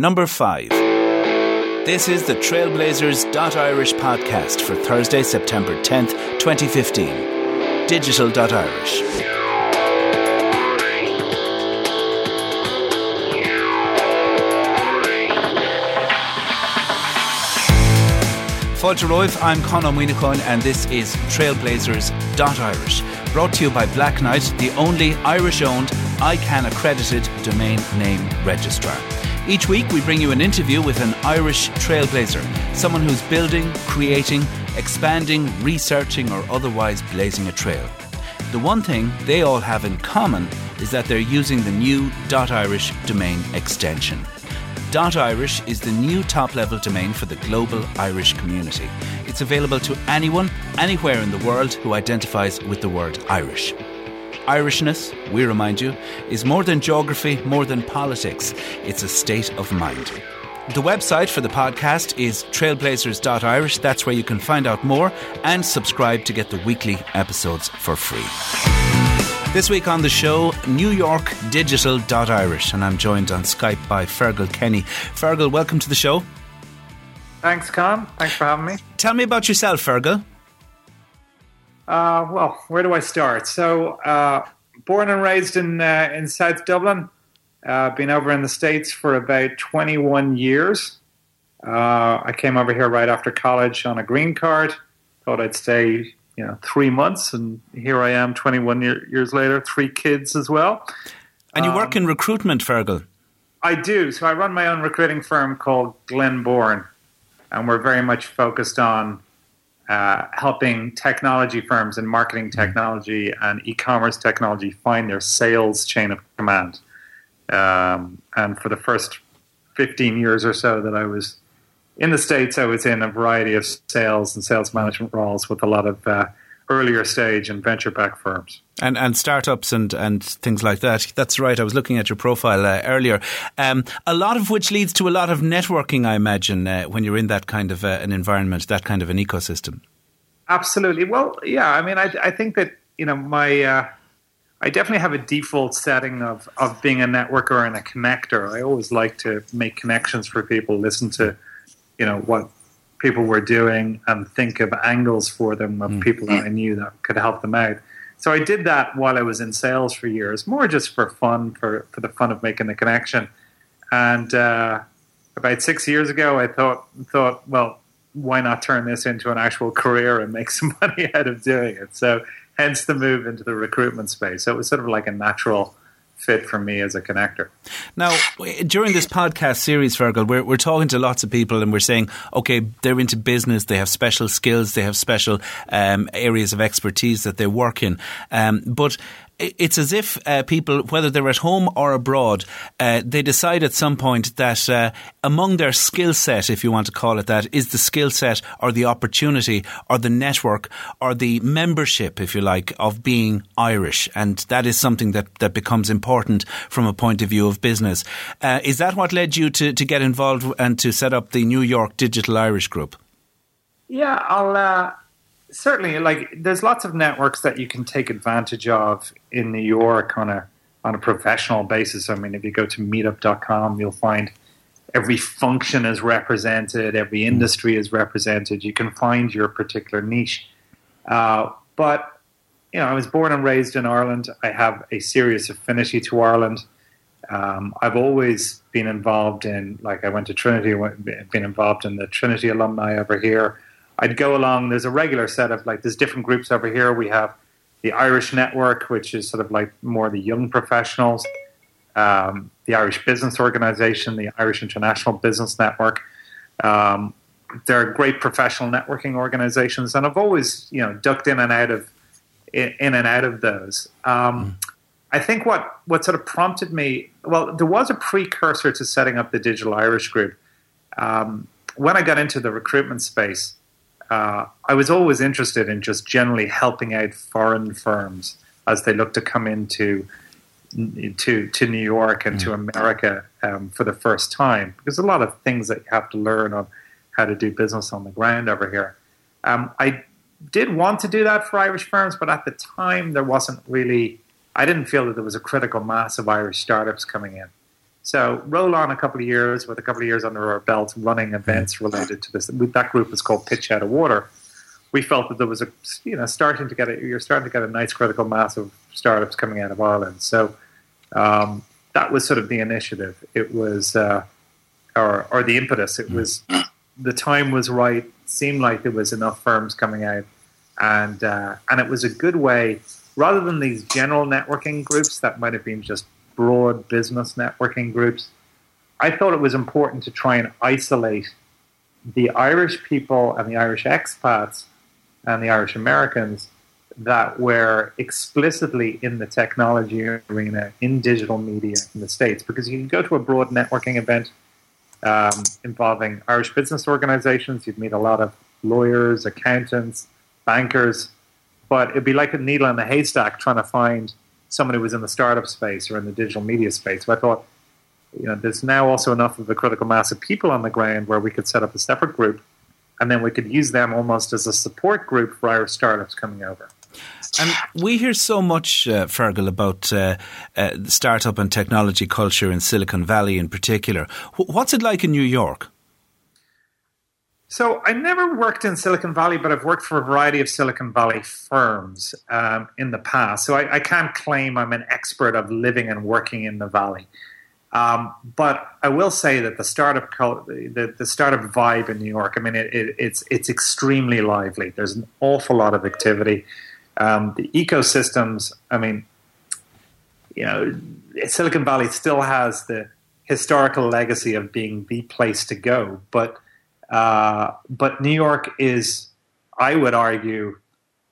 number five. This is the Trailblazers.Irish podcast for Thursday, September 10th, 2015. Digital.Irish. Fáilte I'm Conor Winnicone and this is Trailblazers.Irish, brought to you by Blacknight, the only Irish owned, ICANN accredited domain name registrar. Each week, we bring you an interview with an Irish trailblazer, someone who's building, creating, expanding, researching, or otherwise blazing a trail. The one thing they all have in common is that they're using the new .irish domain extension. .irish is the new top-level domain for the global Irish community. It's available to anyone, anywhere in the world who identifies with the word Irish. Irishness, we remind you, is more than geography, more than politics. It's a state of mind. The website for the podcast is trailblazers.irish. That's where you can find out more and subscribe to get the weekly episodes for free. This week on the show, New York Digital.Irish, and I'm joined on Skype by Fergal Kenny. Fergal, welcome to the show. Thanks, Con. Thanks for having me. Tell me about yourself, Fergal. Uh, well, where do I start? So, uh, born and raised in uh, in South Dublin. Uh, been over in the states for about 21 years. Uh, I came over here right after college on a green card. Thought I'd stay you know three months, and here I am, 21 year, years later, three kids as well. And you um, work in recruitment, Fergal. I do. So I run my own recruiting firm called Glenborn, and we're very much focused on uh, helping technology firms and marketing technology and e-commerce technology find their sales chain of command. Um, and for the first 15 years or so that I was in the States, I was in a variety of sales and sales management roles with a lot of uh, earlier stage and venture back firms. And, and startups and, and things like that. That's right. I was looking at your profile uh, earlier. Um, a lot of which leads to a lot of networking, I imagine, uh, when you're in that kind of uh, an environment, that kind of an ecosystem. Absolutely. Well, yeah. I mean, I, I think that you know my uh, I definitely have a default setting of of being a networker and a connector. I always like to make connections for people, listen to you know what people were doing, and think of angles for them of mm. people that I knew that could help them out. So I did that while I was in sales for years, more just for fun, for for the fun of making the connection. And uh, about six years ago, I thought thought, well, why not turn this into an actual career and make some money out of doing it? So hence the move into the recruitment space. So it was sort of like a natural fit for me as a connector. Now, during this podcast series, Fergal, we're, we're talking to lots of people and we're saying, okay, they're into business, they have special skills, they have special um, areas of expertise that they work in. Um, but it's as if uh, people, whether they're at home or abroad, uh, they decide at some point that uh, among their skill set, if you want to call it that, is the skill set or the opportunity or the network or the membership, if you like, of being Irish. And that is something that, that becomes important from a point of view of business. Uh, is that what led you to, to get involved and to set up the New York Digital Irish Group? Yeah, I'll uh, certainly like there's lots of networks that you can take advantage of in New York on a on a professional basis. I mean, if you go to meetup.com, you'll find every function is represented, every industry is represented. You can find your particular niche. Uh, but you know, I was born and raised in Ireland. I have a serious affinity to Ireland. Um, I've always been involved in, like, I went to Trinity, been involved in the Trinity alumni over here. I'd go along. There's a regular set of like there's different groups over here. We have the Irish Network, which is sort of like more the young professionals. Um, the Irish Business Organization, the Irish International Business Network. Um, they're great professional networking organizations, and I've always you know ducked in and out of in, in and out of those. Um, mm. I think what what sort of prompted me. Well, there was a precursor to setting up the Digital Irish Group. Um, when I got into the recruitment space, uh, I was always interested in just generally helping out foreign firms as they look to come into to to New York and mm. to America um, for the first time, because a lot of things that you have to learn on how to do business on the ground over here. Um, I did want to do that for Irish firms, but at the time there wasn't really. I didn't feel that there was a critical mass of Irish startups coming in. So roll on a couple of years with a couple of years under our belts running events related to this. That group was called Pitch Out of Water. We felt that there was a you know starting to get a, you're starting to get a nice critical mass of startups coming out of Ireland. So um, that was sort of the initiative. It was uh, or or the impetus. It was the time was right. Seemed like there was enough firms coming out, and uh, and it was a good way rather than these general networking groups that might have been just broad business networking groups, I thought it was important to try and isolate the Irish people and the Irish expats and the Irish Americans that were explicitly in the technology arena, in digital media in the States. Because you can go to a broad networking event um, involving Irish business organizations, you'd meet a lot of lawyers, accountants, bankers, but it'd be like a needle in a haystack trying to find someone who was in the startup space or in the digital media space. So I thought, you know, there's now also enough of a critical mass of people on the ground where we could set up a separate group, and then we could use them almost as a support group for our startups coming over. And we hear so much, uh, Fergal, about uh, uh, startup and technology culture in Silicon Valley in particular. What's it like in New York? So I never worked in Silicon Valley, but I've worked for a variety of Silicon Valley firms um, in the past. So I, I, can't claim I'm an expert of living and working in the Valley. Um, but I will say that the startup the, the startup vibe in New York, I mean, it, it, it's it's extremely lively. There's an awful lot of activity. Um, the ecosystems, I mean, you know, Silicon Valley still has the historical legacy of being the place to go, but uh, but New York is, I would argue,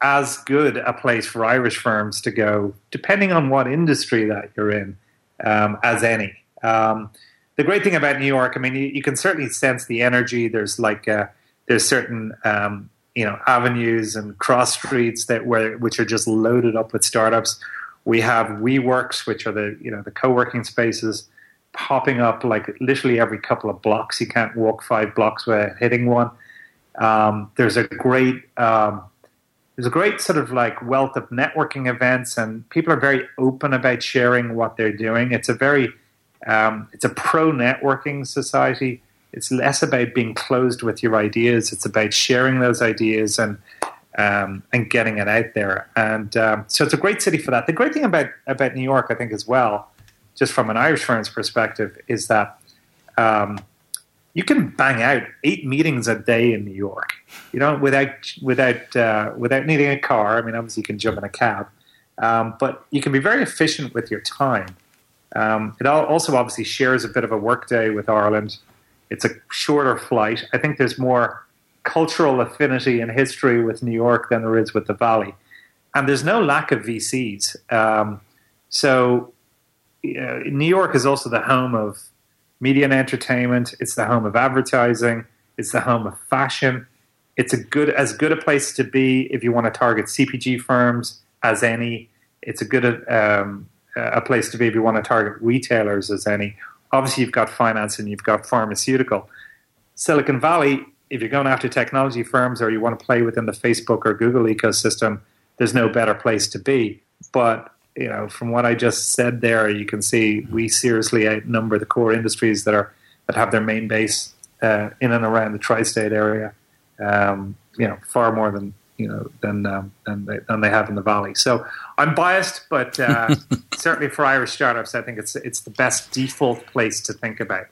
as good a place for Irish firms to go, depending on what industry that you're in, um, as any. Um, the great thing about New York, I mean, you, you can certainly sense the energy. There's like uh, there's certain um, you know avenues and cross streets that where which are just loaded up with startups. We have WeWorks, which are the you know the co-working spaces popping up like literally every couple of blocks. You can't walk five blocks without hitting one. Um, there's a great um, there's a great sort of like wealth of networking events, and people are very open about sharing what they're doing. It's a very um, it's a pro networking society. It's less about being closed with your ideas. It's about sharing those ideas and um, and getting it out there. And um, so it's a great city for that. The great thing about about New York, I think, as well, just from an Irish firm's perspective, is that um, you can bang out eight meetings a day in New York. You know, without without uh, without needing a car. I mean, obviously you can jump in a cab, um, but you can be very efficient with your time. Um, it also obviously shares a bit of a workday with Ireland. It's a shorter flight. I think there's more cultural affinity and history with New York than there is with the Valley, and there's no lack of VCs. Um, so uh, New York is also the home of media and entertainment. It's the home of advertising. It's the home of fashion. It's a good as good a place to be if you want to target CPG firms as any. It's a good um, a place to be if you want to target retailers as any. Obviously, you've got finance and you've got pharmaceutical. Silicon Valley, if you're going after technology firms or you want to play within the Facebook or Google ecosystem, there's no better place to be. But you know, from what I just said there, you can see we seriously outnumber the core industries that are that have their main base uh, in and around the tri-state area. Um, you know, far more than you know than um, than, they, than they have in the valley. So I'm biased, but uh, certainly for Irish startups, I think it's it's the best default place to think about.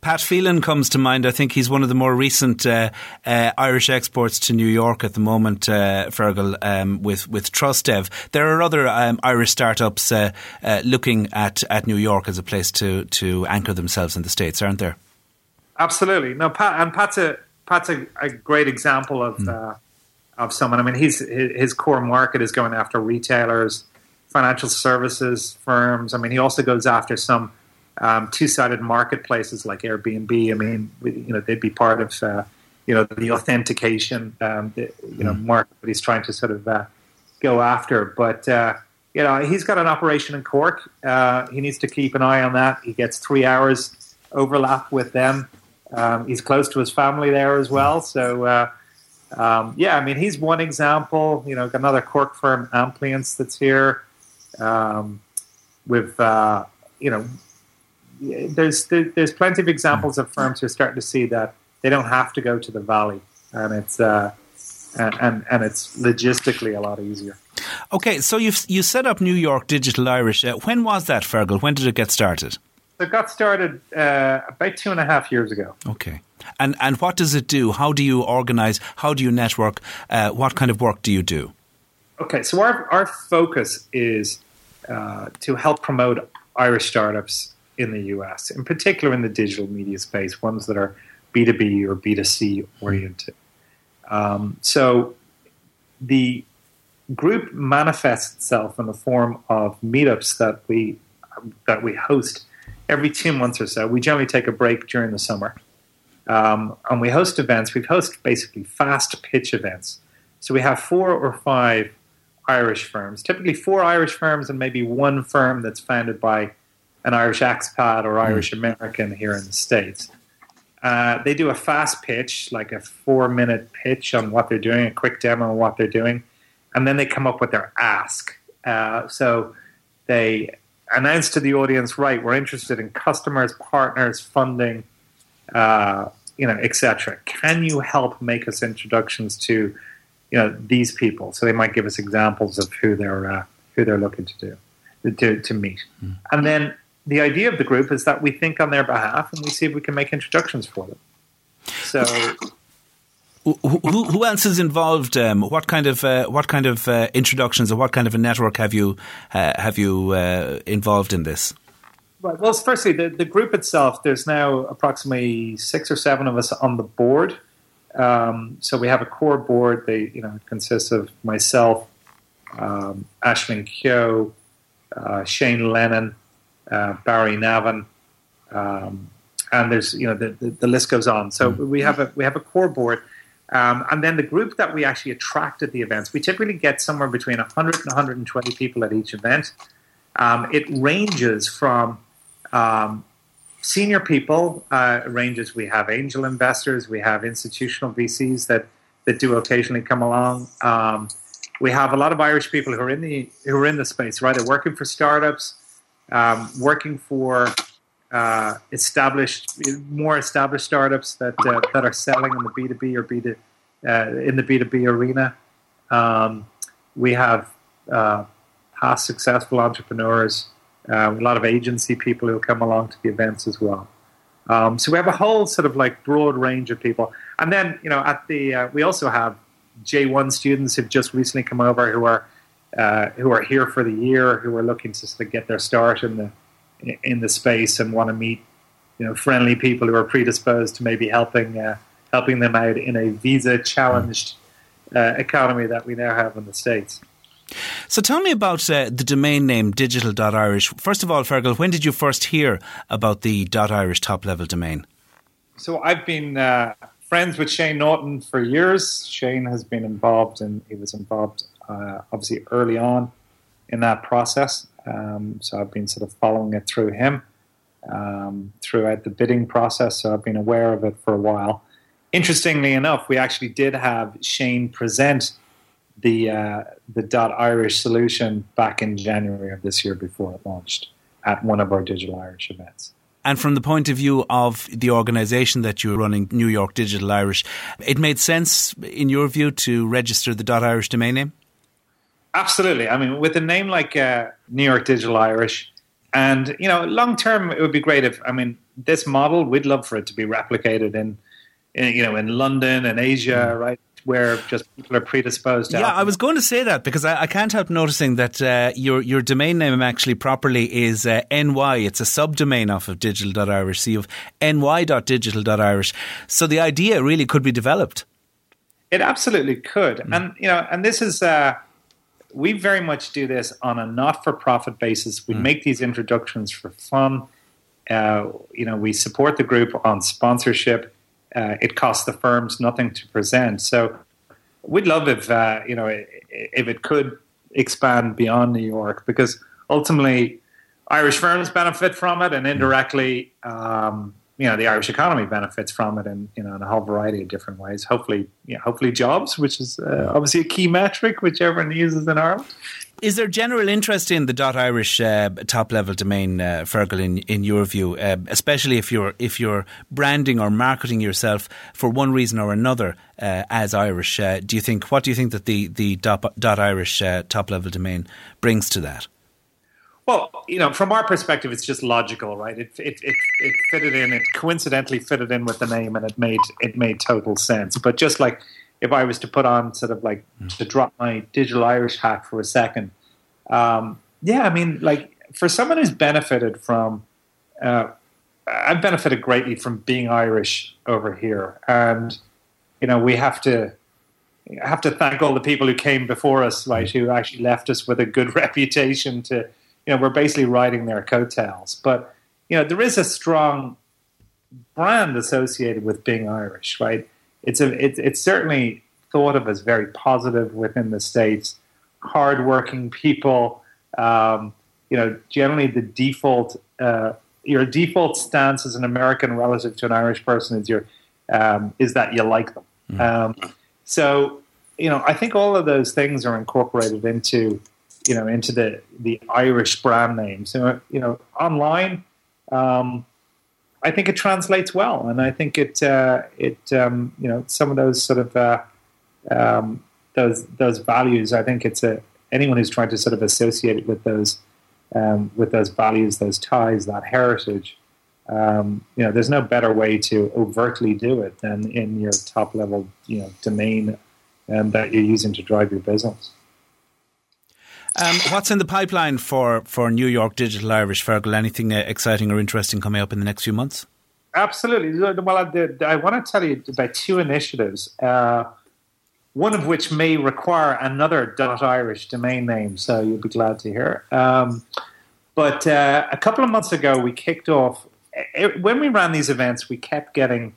Pat Phelan comes to mind. I think he's one of the more recent uh, uh, Irish exports to New York at the moment, uh, Fergal, um, with, with Trustev. There are other um, Irish startups uh, uh, looking at, at New York as a place to, to anchor themselves in the States, aren't there? Absolutely. No, Pat, and Pat's a, Pat's a, a great example of, mm. of someone. I mean, he's, his core market is going after retailers, financial services firms. I mean, he also goes after some um, two-sided marketplaces like Airbnb. I mean, you know, they'd be part of uh, you know the authentication um, the, you know mm. market that he's trying to sort of uh, go after. But uh, you know, he's got an operation in Cork. Uh, he needs to keep an eye on that. He gets three hours overlap with them. Um, he's close to his family there as well. So. Uh, um, yeah, I mean, he's one example. You know, another Cork firm, Ampliance, that's here. Um, with uh, you know there's there's plenty of examples of firms who are starting to see that they don't have to go to the valley, and it's uh, and, and it's logistically a lot easier. Okay, so you you set up New York Digital Irish. Uh, when was that, Fergal? When did it get started? It got started uh, about two and a half years ago. Okay. And and what does it do? How do you organise? How do you network? Uh, what kind of work do you do? Okay, so our our focus is uh, to help promote Irish startups in the US, in particular in the digital media space, ones that are B two B or B two C oriented. Um, so the group manifests itself in the form of meetups that we that we host every two months or so. We generally take a break during the summer, um, and we host events. We host basically fast pitch events. So we have four or five Irish firms, typically four Irish firms, and maybe one firm that's founded by an Irish expat or Irish American here in the states. Uh, they do a fast pitch, like a four minute pitch on what they're doing, a quick demo of what they're doing and then they come up with their ask. Uh, so they announce to the audience, right, we're interested in customers, partners, funding, uh, you know, etc. Can you help make us introductions to, you know, these people? So they might give us examples of who they're uh, who they're looking to do to to meet, mm. and then the idea of the group is that we think on their behalf and we see if we can make introductions for them. So who, who, else is involved? Um, what kind of uh, what kind of uh, introductions or what kind of a network have you uh, have you uh, involved in this? Right. Well, firstly, the, the group itself. There's now approximately six or seven of us on the board. Um, so we have a core board. They you know consists of myself, um, Ashling Kyo, uh, Shane Lennon, uh, Barry Navin. Um, and there's you know the, the, the, list goes on. So mm. we have a we have a core board, um, and then the group that we actually attract at the events, we typically get somewhere between 100 and 120 people at each event. Um, it ranges from um, senior people, uh, ranges. We have angel investors, we have institutional VCs that that do occasionally come along. Um, we have a lot of Irish people who are in the who are in the space, right? They're working for startups, um, working for uh, established, more established startups that uh, that are selling in the B two B or B two uh, in the B two B arena. Um, we have uh, past successful entrepreneurs, uh, a lot of agency people who come along to the events as well. Um, so we have a whole sort of like broad range of people, and then you know at the we also have J one students who've just recently come over who are who are here for the year who are looking to sort of get their start in the in the space and want to meet you know friendly people who are predisposed to maybe helping uh, helping them out in a visa challenged uh, economy that we now have in the states. So tell me about uh, the domain name digital.irish. First of all, Fergal, when did you first hear about the .irish top level domain? So I've been uh, friends with Shane Norton for years. Shane has been involved and he was involved uh, obviously early on in that process. Um, so I've been sort of following it through him um, throughout the bidding process. So I've been aware of it for a while. Interestingly enough, we actually did have Shane present the uh, the dot Irish solution back in January of this year before it launched at one of our Digital Irish events. And from the point of view of the organisation that you're running, New York Digital Irish, it made sense, in your view, to register the dot Irish domain name. Absolutely. I mean, with a name like uh, New York Digital Irish, and you know, long term, it would be great if I mean this model. We'd love for it to be replicated in, in you know, in London and Asia, mm. right? Where just people are predisposed. yeah, I was going to say that because I, I can't help noticing that uh, your your domain name actually properly is uh, ny. It's a subdomain off of digital.irish. So you have ny.digital.irish. So the idea really could be developed. It absolutely could, mm. and you know, and this is. Uh, we very much do this on a not-for-profit basis. We mm. make these introductions for fun. Uh, you know, we support the group on sponsorship. Uh, it costs the firms nothing to present. So we'd love if uh, you know if it could expand beyond New York because ultimately Irish firms benefit from it, and indirectly, um, you know the Irish economy benefits from it in you know in a whole variety of different ways. Hopefully, you know, hopefully jobs, which is uh, obviously a key metric which everyone uses in Ireland. Is there general interest in the .dot .irish uh, top level domain, uh, Fergal, in, in your view, uh, especially if you're if you're branding or marketing yourself for one reason or another uh, as Irish? Uh, do you think what do you think that the the dot, dot .irish uh, top level domain brings to that? Well, you know, from our perspective, it's just logical, right? It, it it it fitted in. It coincidentally fitted in with the name, and it made it made total sense. But just like if I was to put on sort of like mm. to drop my digital Irish hat for a second, um, yeah, I mean, like for someone who's benefited from, uh, I've benefited greatly from being Irish over here, and you know, we have to have to thank all the people who came before us, right, mm. who actually left us with a good reputation. To you know, we're basically riding their coattails, but you know, there is a strong brand associated with being Irish, right? it's a it's, it's certainly thought of as very positive within the states. Hardworking people, um, you know, generally the default uh, your default stance as an American relative to an Irish person is your um, is that you like them. Mm. Um, so you know, I think all of those things are incorporated into you know into the the Irish brand name. So you know, online. Um, I think it translates well, and I think it uh, it um, you know some of those sort of uh, um, those those values. I think it's a anyone who's trying to sort of associate it with those um, with those values, those ties, that heritage. Um, you know, there's no better way to overtly do it than in your top level you know domain um, that you're using to drive your business. Um, what's in the pipeline for, for New York Digital Irish, Fergal? Anything uh, exciting or interesting coming up in the next few months? Absolutely. Well, I, I want to tell you about two initiatives, uh, one of which may require another .irish domain name, so you'll be glad to hear. Um, but uh, a couple of months ago, we kicked off. When we ran these events, we kept getting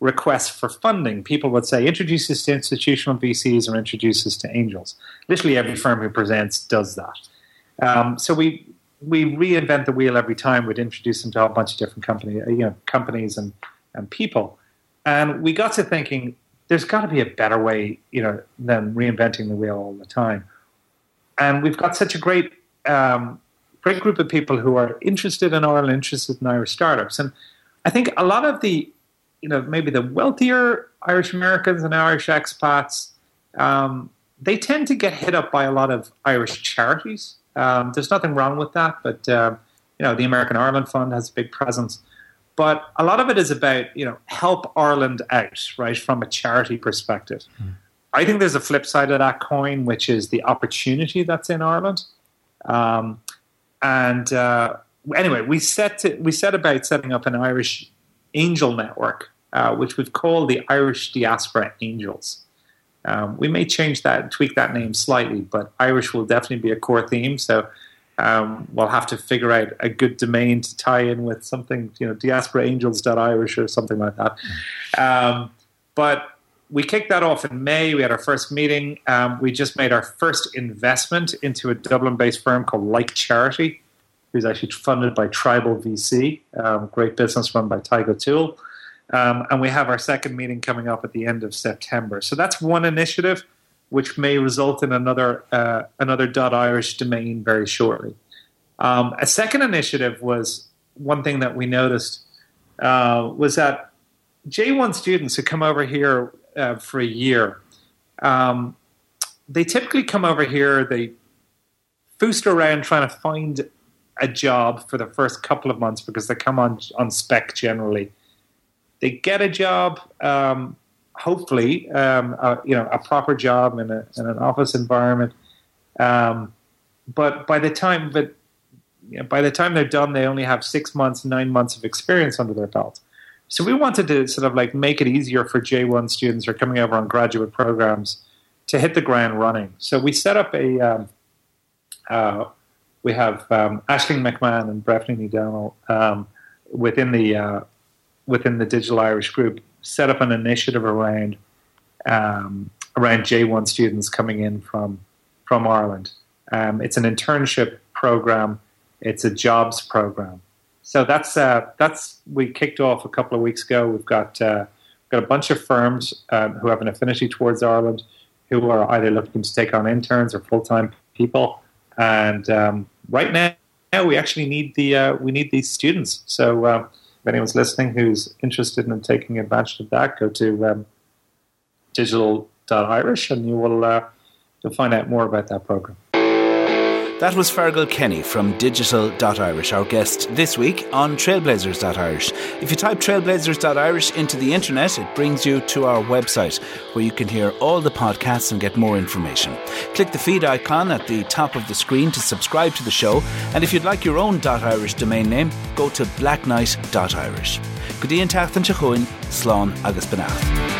requests for funding. People would say, introduce us to institutional VCs or introduce us to angels. Literally every firm who presents does that. Um, so we we reinvent the wheel every time. We'd introduce them to a bunch of different company, you know, companies and, and people. And we got to thinking, there's got to be a better way, you know, than reinventing the wheel all the time. And we've got such a great, um, great group of people who are interested in oil, interested in Irish startups. And I think a lot of the you know maybe the wealthier Irish Americans and Irish expats, um, they tend to get hit up by a lot of Irish charities. Um, there's nothing wrong with that, but uh, you know the American Ireland Fund has a big presence. But a lot of it is about you know help Ireland out, right, from a charity perspective. Mm. I think there's a flip side of that coin, which is the opportunity that's in Ireland. Um, and uh, anyway, we set to, we set about setting up an Irish angel network, uh, which we've called the Irish Diaspora Angels. Um, we may change that, tweak that name slightly, but Irish will definitely be a core theme. So um, we'll have to figure out a good domain to tie in with something, you know, diasporaangels.irish or something like that. Um, but we kicked that off in May. We had our first meeting. Um, we just made our first investment into a Dublin based firm called Like Charity who's actually funded by Tribal VC, um, great business run by Tygo Tool. Um, and we have our second meeting coming up at the end of September. So that's one initiative, which may result in another uh, another .irish domain very shortly. Um, a second initiative was one thing that we noticed uh, was that J1 students who come over here uh, for a year, um, they typically come over here, they foosted around trying to find a job for the first couple of months because they come on on spec generally. They get a job, um, hopefully, um, a, you know, a proper job in, a, in an office environment. Um, but by the time, but you know, by the time they're done, they only have six months, nine months of experience under their belt. So we wanted to sort of like make it easier for J1 students who are coming over on graduate programs to hit the ground running. So we set up a um, uh, we have um, Ashling McMahon and Breffney O'Donnell um, within the uh, within the Digital Irish group set up an initiative around um, around J1 students coming in from from Ireland. Um, it's an internship program. It's a jobs program. So that's uh, that's we kicked off a couple of weeks ago. We've got uh, got a bunch of firms um, who have an affinity towards Ireland, who are either looking to take on interns or full time people and um, right now, now we actually need the uh, we need these students. So uh, if anyone's listening who's interested in taking advantage of that, go to um, digital.irish and you will uh, you'll find out more about that program. That was Fergal Kenny from Digital.Irish, our guest this week on Trailblazers.Irish. If you type Trailblazers.Irish into the internet, it brings you to our website where you can hear all the podcasts and get more information. Click the feed icon at the top of the screen to subscribe to the show. And if you'd like your own .Irish domain name, go to blacknight.irish. Good Ian Tachtan Chachuin, Slán agus Benacht.